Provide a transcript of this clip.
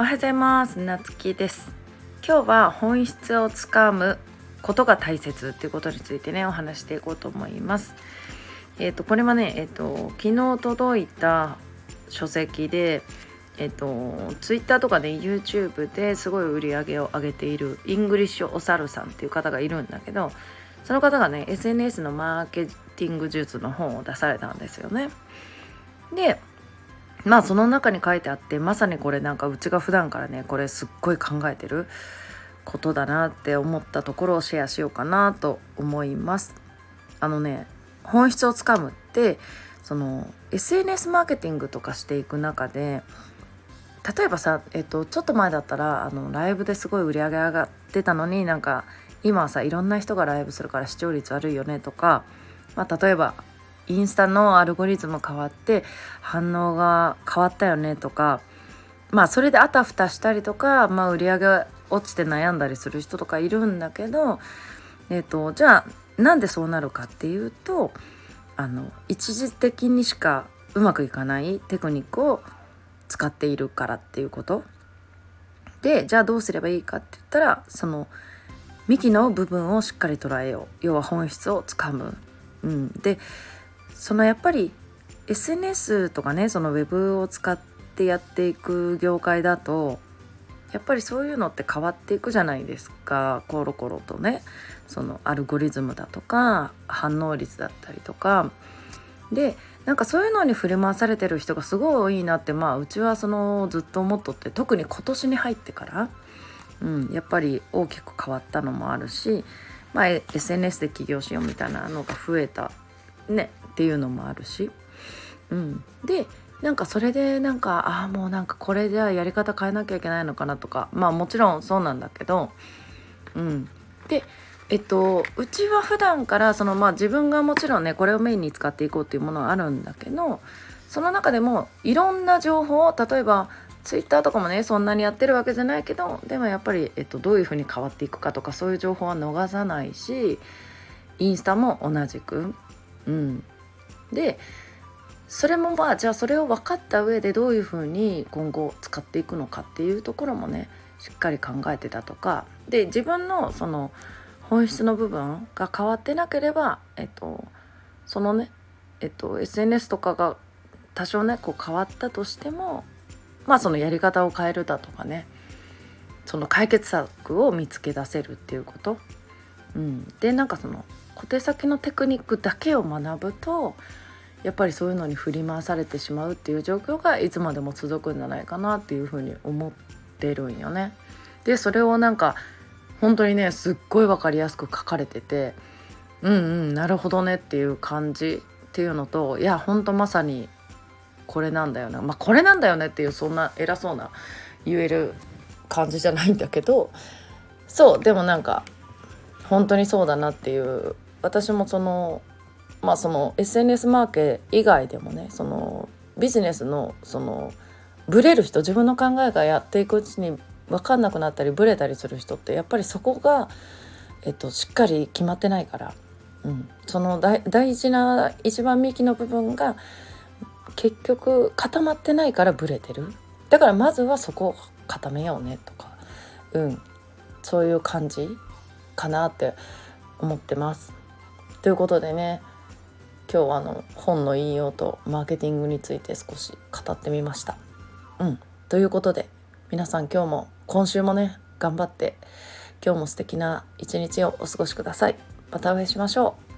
おはようございます。なつきです。今日は本質をつかむことが大切っていうことについてねお話していこうと思います。えっ、ー、とこれはねえっ、ー、と昨日届いた書籍でえっと、ツイッターとかで YouTube ですごい売り上げを上げているイングリッシュお猿さんっていう方がいるんだけどその方がね SNS のマーケティング術の本を出されたんですよね。でまあその中に書いてあってまさにこれなんかうちが普段からねこれすっごい考えてることだなって思ったところをシェアしようかなと思います。あのね本質をつかむってその SNS マーケティングとかしていく中で例えばさ、えっと、ちょっと前だったらあのライブですごい売り上げ上がってたのになんか今はさいろんな人がライブするから視聴率悪いよねとか、まあ、例えばインスタのアルゴリズム変わって反応が変わったよねとかまあそれであたふたしたりとか、まあ、売り上げ落ちて悩んだりする人とかいるんだけど、えーと、じゃあなんでそうなるかっていうとあの一時的にしかうまくいかないテクニックを使っているからっていうこと。でじゃあどうすればいいかって言ったらその幹の部分をしっかり捉えよう。要は本質をつかむ。うん、でそのやっぱり SNS とかねそのウェブを使ってやっていく業界だとやっぱりそういうのって変わっていくじゃないですかコロコロとね。そのアルゴリズムだとか反応率だったりとか。でなんかそういうのに振り回されてる人がすごい多いなってまあうちはそのずっと思っとって特に今年に入ってから、うん、やっぱり大きく変わったのもあるし、まあ、SNS で起業しようみたいなのが増えたね。っていうのもあるし、うん、でなんかそれでなんかああもうなんかこれじゃやり方変えなきゃいけないのかなとかまあもちろんそうなんだけど、うん、でえっと、うちは普段からその、まあ、自分がもちろんねこれをメインに使っていこうっていうものはあるんだけどその中でもいろんな情報を例えばツイッターとかもねそんなにやってるわけじゃないけどでもやっぱり、えっと、どういうふうに変わっていくかとかそういう情報は逃さないしインスタも同じく。うん、でそれもまあじゃあそれを分かった上でどういうふうに今後使っていくのかっていうところもねしっかり考えてたとか。で自分のその本質の部分が変わってなければ、えっと、そのね、えっと、SNS とかが多少ねこう変わったとしてもまあそのやり方を変えるだとかねその解決策を見つけ出せるっていうこと、うん、でなんかその小手先のテクニックだけを学ぶとやっぱりそういうのに振り回されてしまうっていう状況がいつまでも続くんじゃないかなっていうふうに思ってるんよね。でそれをなんか本当にねすっごい分かりやすく書かれててうんうんなるほどねっていう感じっていうのといやほんとまさにこれなんだよなまあこれなんだよねっていうそんな偉そうな言える感じじゃないんだけどそうでもなんか本当にそうだなっていう私もそのまあその SNS マーケ以外でもねそのビジネスのそのブレる人自分の考えがやっていくうちに分かんなくなったりブレたりする人ってやっぱりそこが、えっと、しっかり決まってないから、うん、その大事な一番幹の部分が結局固まってないからブレてる。だからまずはそこを固めようねとか、うん、そういう感じかなって思ってます。ということでね今日はあの本の引用とマーケティングについて少し語ってみました。うん、ということで皆さん今日も今週もね頑張って今日も素敵な一日をお過ごしください。またお会いしましょう。